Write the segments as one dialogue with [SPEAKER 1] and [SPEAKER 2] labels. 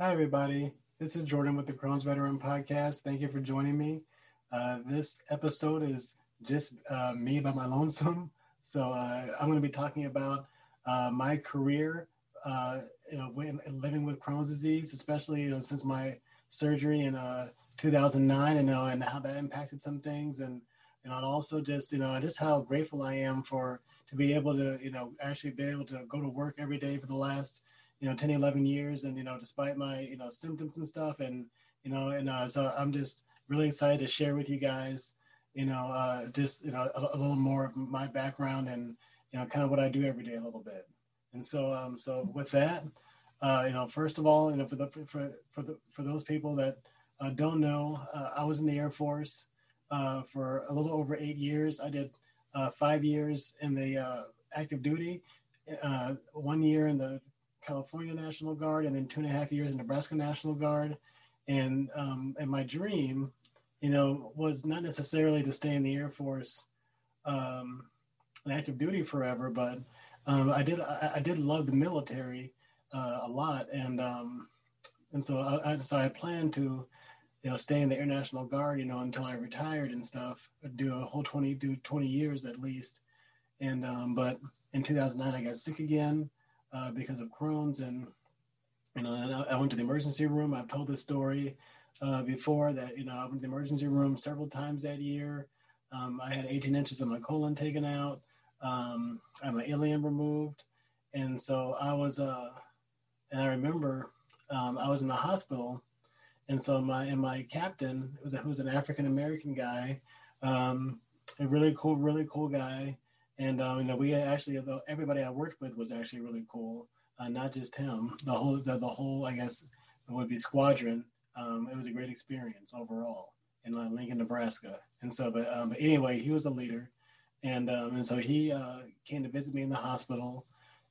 [SPEAKER 1] Hi, everybody. This is Jordan with the Crohn's Veteran Podcast. Thank you for joining me. Uh, this episode is just uh, me by my lonesome. So uh, I'm going to be talking about uh, my career, uh, you know, living with Crohn's disease, especially you know, since my surgery in uh, 2009, and, you know, and how that impacted some things, and and also just you know, just how grateful I am for to be able to you know actually be able to go to work every day for the last you know 10 11 years and you know despite my you know symptoms and stuff and you know and uh, so i'm just really excited to share with you guys you know uh, just you know a, a, little more of my background and you know kind of what i do every day a little bit. And so um so with that uh, you know first of all you know for the for for the for those people that uh, don't know uh, i was in the air force uh, for a little over eight years. I did uh, five years in the uh, active duty uh, one year in the California National Guard, and then two and a half years in Nebraska National Guard. And um, and my dream, you know, was not necessarily to stay in the Air Force, um, active duty forever, but um, I did I, I, did love the military uh, a lot, and um, and so I, I so I planned to, you know, stay in the Air National Guard, you know, until I retired and stuff, do a whole twenty do twenty years at least, and um, but in 2009 I got sick again uh, because of Crohn's, and you know, and I, I, went to the emergency room. I've told this story uh, before that you know I went to the emergency room several times that year. Um, I had 18 inches of my colon taken out. Um, I had my ileum removed, and so I was. Uh, and I remember um, I was in the hospital, and so my and my captain was who was an African American guy, um, a really cool, really cool guy. And um, you know, we actually everybody I worked with was actually really cool. Uh, not just him, the whole the, the whole I guess would be squadron. Um, it was a great experience overall in uh, Lincoln, Nebraska. And so, but, um, but anyway, he was a leader, and um, and so he uh, came to visit me in the hospital,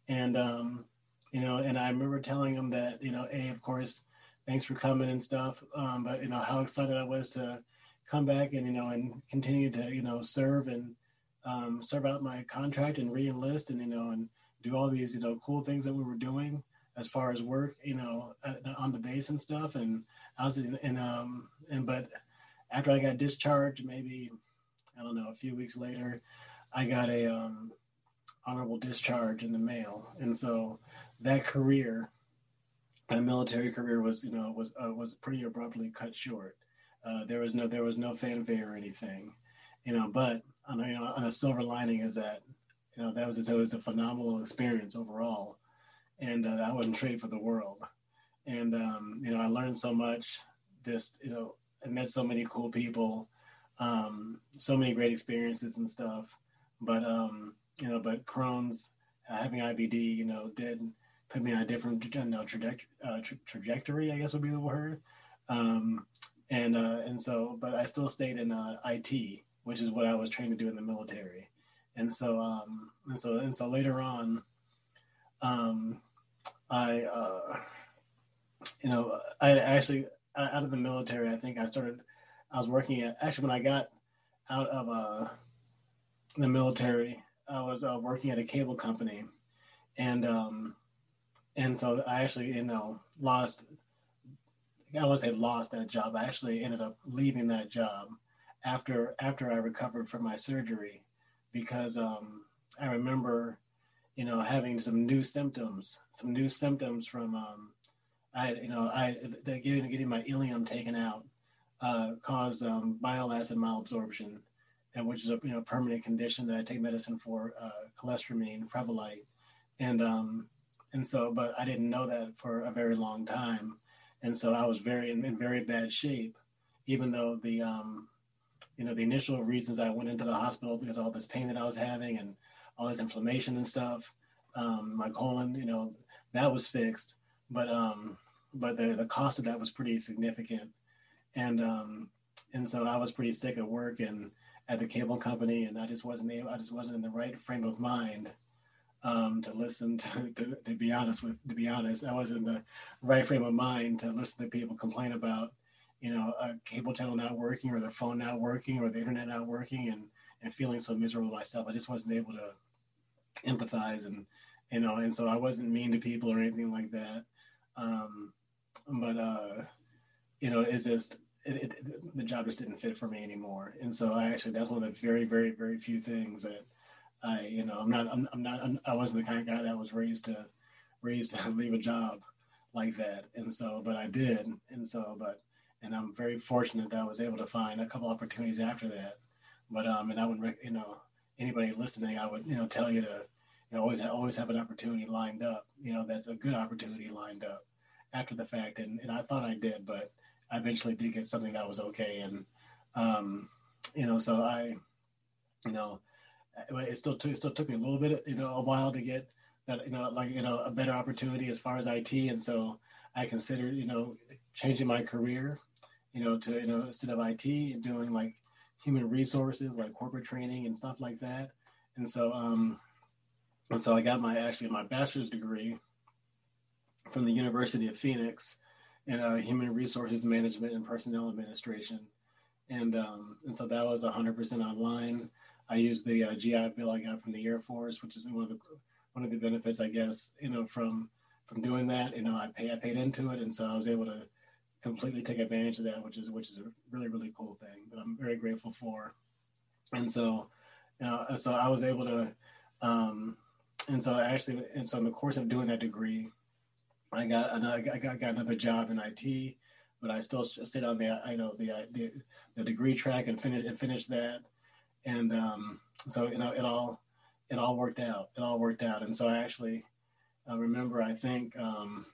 [SPEAKER 1] and um, you know, and I remember telling him that you know, a of course, thanks for coming and stuff, um, but you know how excited I was to come back and you know and continue to you know serve and um, serve out my contract and re-enlist and you know and do all these you know cool things that we were doing as far as work you know on the base and stuff. And I was in, and um and but after I got discharged maybe I don't know a few weeks later I got a um, honorable discharge in the mail. And so that career my military career was you know was uh, was pretty abruptly cut short. Uh, there was no there was no fanfare or anything you know but on a, you know, on a silver lining is that you know that was it was a phenomenal experience overall, and uh, I wouldn't trade for the world. And um, you know, I learned so much. Just you know, I met so many cool people, um, so many great experiences and stuff. But um, you know, but Crohn's uh, having IBD, you know, did put me on a different you know, trajectory, uh, tra- trajectory, I guess would be the word. Um, and uh, and so, but I still stayed in uh, IT, which is what I was trained to do in the military. And so, um, and so, and so later on, um, I, uh, you know, I actually out of the military. I think I started. I was working at actually when I got out of uh, the military. I was uh, working at a cable company, and um, and so I actually you know lost. I would say lost that job. I actually ended up leaving that job after after I recovered from my surgery because um, I remember, you know, having some new symptoms, some new symptoms from um, I, you know, I getting getting my ileum taken out uh, caused um, bile acid malabsorption, and which is a you know permanent condition that I take medicine for, uh, cholestyramine, Prevalite, and um, and so, but I didn't know that for a very long time, and so I was very in, in very bad shape, even though the um, you know, the initial reasons I went into the hospital because all this pain that I was having and all this inflammation and stuff. Um, my colon, you know, that was fixed, but um, but the the cost of that was pretty significant, and um, and so I was pretty sick at work and at the cable company, and I just wasn't able, I just wasn't in the right frame of mind um, to listen to, to, to be honest with to be honest, I wasn't in the right frame of mind to listen to people complain about you know, a cable channel not working or their phone not working or the internet not working and, and feeling so miserable myself. I just wasn't able to empathize and, you know, and so I wasn't mean to people or anything like that. Um, but uh, you know, it's just it, it, the job just didn't fit for me anymore. And so I actually that's one of the very, very, very few things that I, you know, I'm not, I'm, I'm not, I'm, I wasn't the kind of guy that was raised to raised to leave a job like that. And so, but I did. And so, but, and I'm very fortunate that I was able to find a couple opportunities after that. But, um, and I would, you know, anybody listening, I would, you know, tell you to, you know, always, always have an opportunity lined up, you know, that's a good opportunity lined up after the fact. And, and I thought I did, but I eventually did get something that was okay. And, um, you know, so I, you know, it still took, it still took me a little bit, you know, a while to get that, you know, like, you know, a better opportunity as far as IT. And so I considered, you know, changing my career, you know, to, you know, instead of IT and doing like human resources, like corporate training and stuff like that. And so, um, and so I got my, actually my bachelor's degree from the University of Phoenix in uh, human resources management and personnel administration. And, um, and so that was 100% online. I used the uh, GI Bill I got from the Air Force, which is one of the one of the benefits, I guess, you know, from from doing that. You know, I pay I paid into it, and so I was able to completely take advantage of that, which is which is a really really cool thing that I'm very grateful for. And so, you know, so I was able to, um, and so actually, and so in the course of doing that degree, I got another, I got, got another job in IT, but I still stayed on the I know the the, the degree track and finish and finished that, and um, so you know it all it all worked out. It all worked out, and so I actually uh, remember I think um,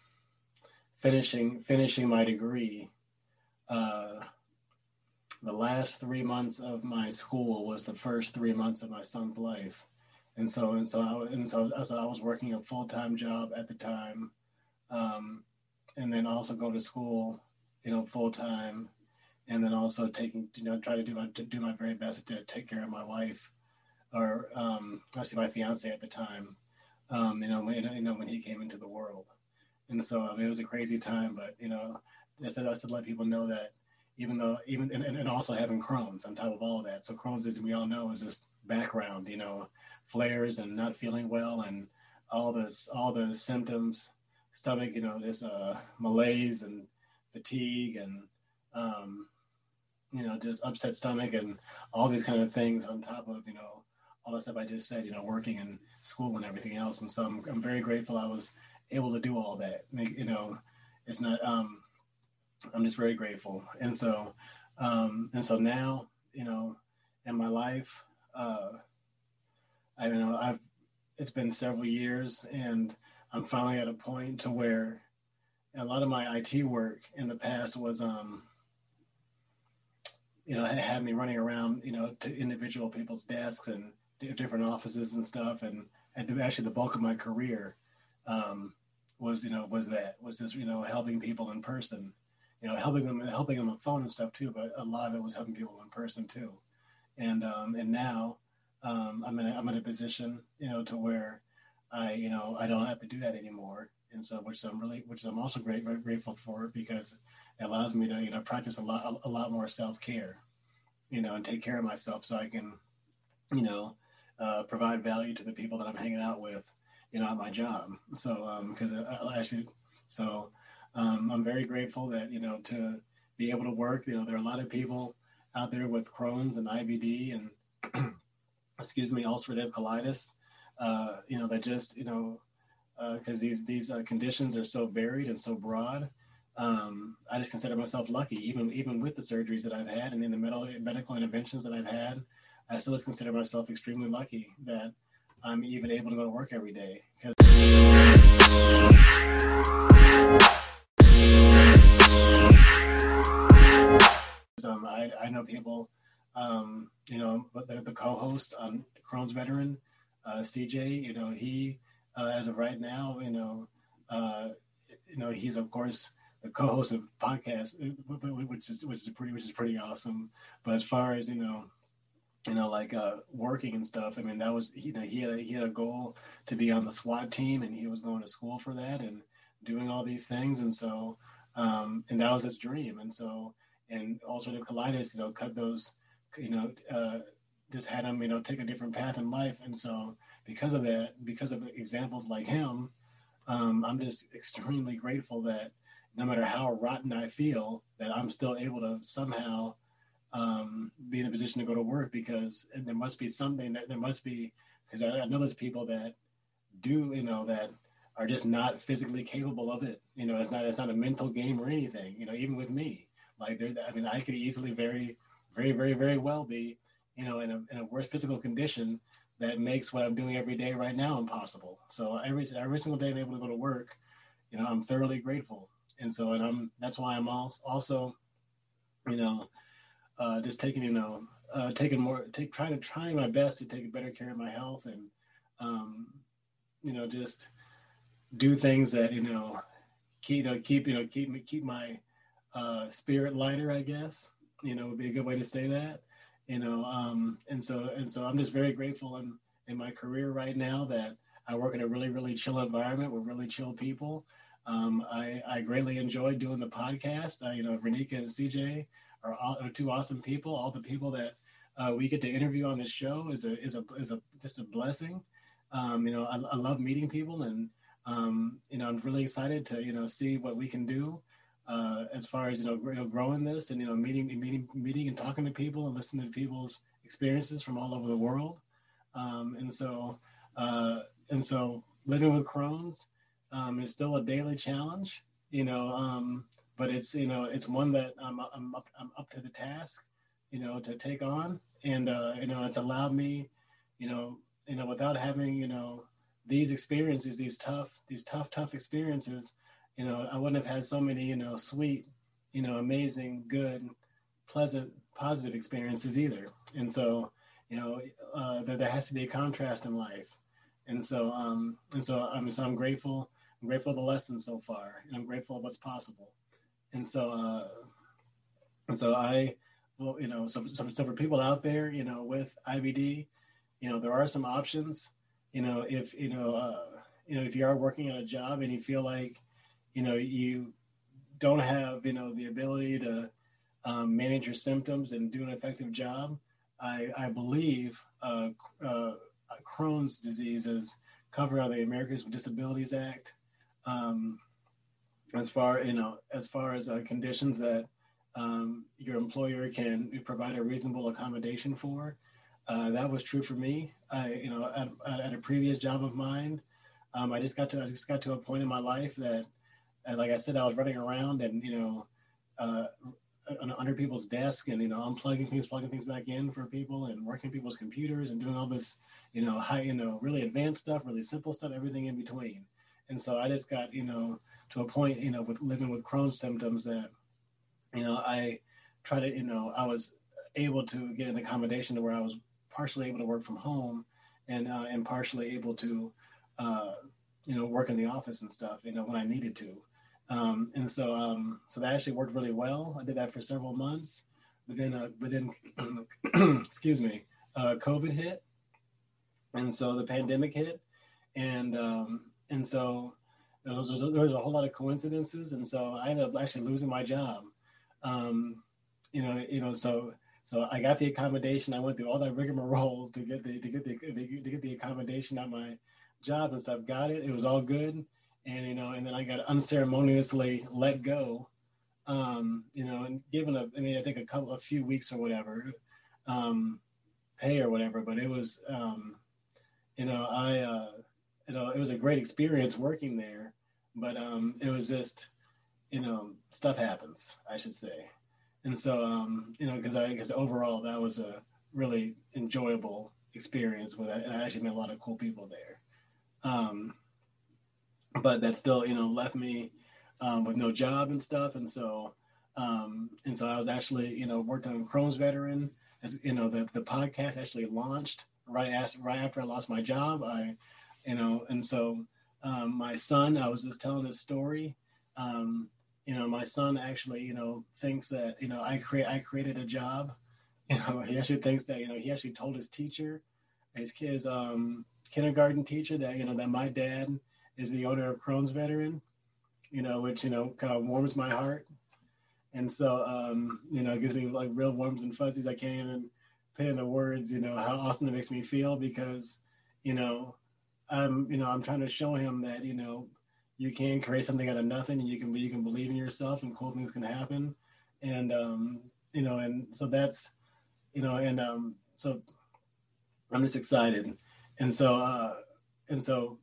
[SPEAKER 1] finishing finishing my degree. Uh, the last three months of my school was the first three months of my son's life, and so and so I, and so, so I was working a full time job at the time, um, and then also go to school, you know, full time, and then also taking you know try to do my to do my very best to take care of my wife or um, actually my fiance at the time, um, you know, when, you know, when he came into the world. And so I mean, it was a crazy time, but you know, just, just to let people know that even though even and, and also having Crohn's on top of all of that. So Crohn's, as we all know, is just background, you know, flares and not feeling well and all this, all the symptoms, stomach, you know, this uh, malaise and fatigue and um, you know, just upset stomach and all these kind of things on top of, you know, all the stuff I just said, you know, working in school and everything else. And so I'm, I'm very grateful I was able to do all that. You know, it's not, um, I'm just very grateful. And so, um, and so now, you know, in my life, uh, I you know I've, it's been several years and I'm finally at a point to where a lot of my IT work in the past was, um, you know, had me running around, you know, to individual people's desks and different offices and stuff. And actually, the bulk of my career um, was, you know, was that was this, you know, helping people in person, you know, helping them, helping them on phone and stuff too. But a lot of it was helping people in person too. And um, and now um, I'm in a, I'm in a position, you know, to where I, you know, I don't have to do that anymore. And so, which I'm really, which I'm also great, very grateful for because it allows me to, you know, practice a lot, a lot more self care, you know, and take care of myself so I can, you know, uh, provide value to the people that I'm hanging out with, you know, at my job. So, um, because um, actually, so um, I'm very grateful that you know to be able to work. You know, there are a lot of people out there with Crohn's and IBD and excuse me, ulcerative colitis. Uh, you know, that just you know because uh, these these uh, conditions are so varied and so broad. Um, I just consider myself lucky, even even with the surgeries that I've had and in the medical medical interventions that I've had. I still just consider myself extremely lucky that I'm even able to go to work every day. Um, I, I know people, um, you know, the, the co-host on Crohn's Veteran, uh, CJ, you know, he, uh, as of right now, you know, uh, you know, he's of course the co-host of podcast, which is which is pretty which is pretty awesome. But as far as you know, you know, like uh, working and stuff. I mean, that was you know he had a, he had a goal to be on the SWAT team, and he was going to school for that and doing all these things, and so um, and that was his dream, and so and ulcerative colitis, you know, cut those, you know, uh, just had him, you know, take a different path in life, and so because of that, because of examples like him, um, I'm just extremely grateful that no matter how rotten I feel, that I'm still able to somehow um, be in a position to go to work because there must be something that there must be because I, I know there's people that do you know that are just not physically capable of it. You know, it's not it's not a mental game or anything. You know, even with me, like there, I mean, I could easily very, very, very, very well be, you know, in a in a worse physical condition that makes what I'm doing every day right now impossible. So every every single day I'm able to go to work, you know, I'm thoroughly grateful. And so, and I'm that's why I'm also also, you know, uh, just taking you know uh, taking more take trying to trying my best to take better care of my health and um, you know just do things that you know keep you know keep you know keep me keep my uh, spirit lighter I guess you know would be a good way to say that you know um, and so and so I'm just very grateful in in my career right now that I work in a really really chill environment with really chill people. Um, I, I greatly enjoy doing the podcast. Uh, you know, Renika and CJ are, are two awesome people. All the people that uh, we get to interview on this show is a is a is a just a blessing. Um, you know, I, I, love meeting people, and um, you know, I'm really excited to you know see what we can do uh, as far as you know, you know, growing this and you know, meeting meeting meeting and talking to people and listening to people's experiences from all over the world. Um, and so uh, and so living with Crohn's um, is still a daily challenge. You know, um, but it's you know it's one that I'm I'm up, I'm up to the task, you know, to take on, and uh, you know it's allowed me, you know, you know without having you know these experiences, these tough these tough tough experiences, you know, I wouldn't have had so many you know sweet, you know, amazing, good, pleasant, positive experiences either, and so you know uh, that there has to be a contrast in life, and so um and so I'm so I'm grateful. I'm grateful for the lessons so far, and I'm grateful for what's possible and so uh, and so I, well, you know, so, so, so for people out there, you know, with IBD, you know, there are some options. You know, if you know, uh, you know, if you are working at a job and you feel like, you know, you don't have, you know, the ability to um, manage your symptoms and do an effective job, I, I believe uh, uh, Crohn's disease is covered under the Americans with Disabilities Act. Um, as far you know as far as uh, conditions that um, your employer can provide a reasonable accommodation for. Uh, that was true for me. I, you know, at, at a previous job of mine, um, I just got to I just got to a point in my life that, uh, like I said, I was running around and you know, uh, under people's desk and you know, unplugging things, plugging things back in for people, and working people's computers and doing all this, you know, high, you know, really advanced stuff, really simple stuff, everything in between. And so I just got, you know, to a point, you know, with living with Crohn's symptoms that, you know, I try to, you know, I was able to get an accommodation to where I was partially able to work from home and uh, and partially able to, uh, you know, work in the office and stuff, you know, when I needed to. Um, and so, um, so that actually worked really well. I did that for several months, but then, uh, but then, excuse me, uh, COVID hit, and so the pandemic hit, and um, and so there was, there was a whole lot of coincidences, and so I ended up actually losing my job. Um, you know, you know, so so I got the accommodation. I went through all that rigmarole to get the to get the to get the accommodation at my job and stuff. Got it. It was all good, and you know, and then I got unceremoniously let go. Um, you know, and given a, I mean, I think a couple, a few weeks or whatever, um, pay or whatever. But it was, um, you know, I, uh, you know, it was a great experience working there but um, it was just, you know, stuff happens, I should say. And so, um, you know, because I, because overall that was a really enjoyable experience with it, and I actually met a lot of cool people there. Um, but that still, you know, left me um, with no job and stuff, and so, um, and so I was actually, you know, worked on Crohn's veteran. As you know, the the podcast actually launched right after right after I lost my job. I, you know, and so um, my son, I was just telling this story. Um, you know, my son actually, you know, thinks that you know I create I created a job. You know, he actually thinks that you know he actually told his teacher, his his um, kindergarten teacher, that you know that my dad is the owner of Crohn's Veteran. You know, which you know kind of warms my heart. And so, um, you know, it gives me like real warms and fuzzies. I can't even put into words, you know, how awesome it makes me feel because, you know, I'm, you know, I'm trying to show him that, you know, you can create something out of nothing, and you can you can believe in yourself, and cool things can happen. And um, you know, and so that's you know, and um, so I'm just excited, and so uh, and so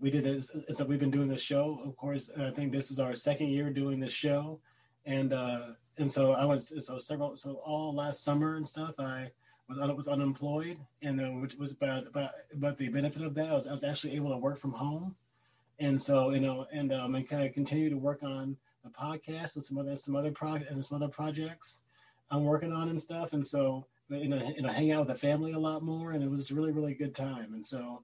[SPEAKER 1] we did this. So we've been doing this show. Of course, I think this is our second year doing this show, and uh, and so I was so several so all last summer and stuff. I was was unemployed, and then which was about but but the benefit of that. I was, I was actually able to work from home, and so you know and um and kind of continue to work on the podcast and some other some other pro and some other projects I'm working on and stuff, and so you know you know hang out with the family a lot more, and it was really really good time, and so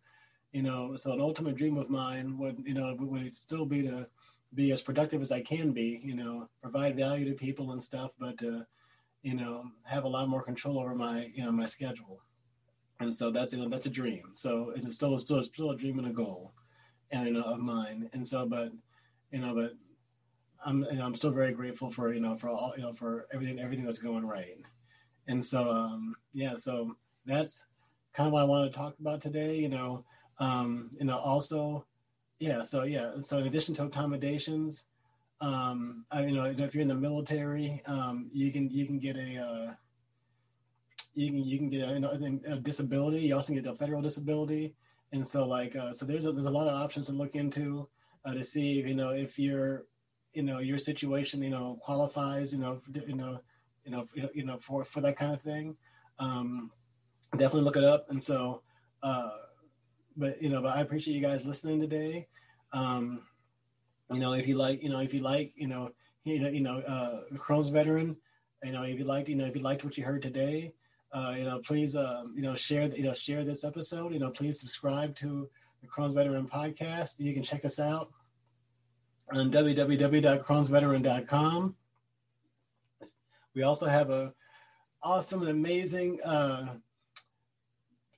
[SPEAKER 1] you know so an ultimate dream of mine would you know would still be to be as productive as I can be, you know, provide value to people and stuff, but uh, you know, have a lot more control over my, you know, my schedule. And so that's, you know, that's a dream. So it's still, still, still a dream and a goal and, you know, of mine. And so, but, you know, but I'm, I'm still very grateful for, you know, for all, you know, for everything, everything that's going right. And so, um, yeah, so that's kind of what I want to talk about today, you know, um, you know, also, yeah, so yeah, so in addition to accommodations, um, I, you know, if you're in the military, um, you can you can get a uh, you can you can get a, a disability. You also get a federal disability, and so like uh, so there's a, there's a lot of options to look into uh, to see if, you know if your you know your situation you know qualifies you know you know you know you know for for that kind of thing. Um, definitely look it up, and so. Uh, but you know, but I appreciate you guys listening today. Um, you know, if you like, you know, if you like, you know, you know, you know, uh, Crohn's veteran, you know, if you liked, you know, if you liked what you heard today, uh, you know, please, um, you know, share, you know, share this episode. You know, please subscribe to the Crohn's Veteran Podcast. You can check us out on www.crohnsveteran.com. We also have a awesome and amazing uh,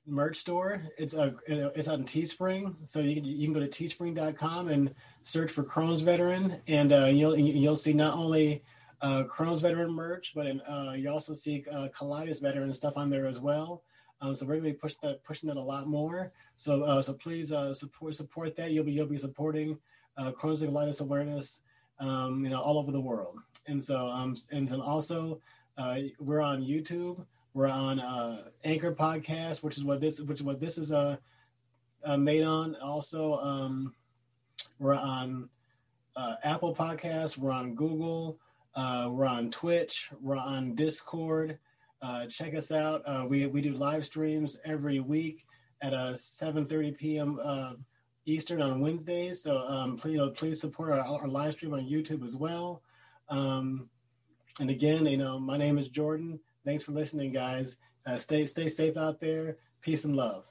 [SPEAKER 1] merch store. It's a it's on Teespring, so you can you can go to teespring.com and search for Crohn's Veteran, and uh, you'll you'll see not only uh, Crohn's Veteran merch, but in, uh, you also see uh, Colitis Veteran stuff on there as well. Um, so we're going to be pushing that pushing that a lot more. So uh, so please uh, support support that. You'll be you'll be supporting uh, Crohn's and colitis awareness, um, you know, all over the world. And so um and then also uh, we're on YouTube. We're on uh, Anchor Podcast, which is what this which is what this is uh, uh made on. Also, um, we're on uh, Apple Podcasts. We're on Google. Uh, we're on Twitch. We're on Discord. Uh, check us out. Uh, we we do live streams every week at uh, 7:30 p.m. Uh, Eastern on Wednesdays. So um, please, know, please support our, our live stream on YouTube as well. Um, and again, you know, my name is Jordan. Thanks for listening, guys. Uh, stay stay safe out there. Peace and love.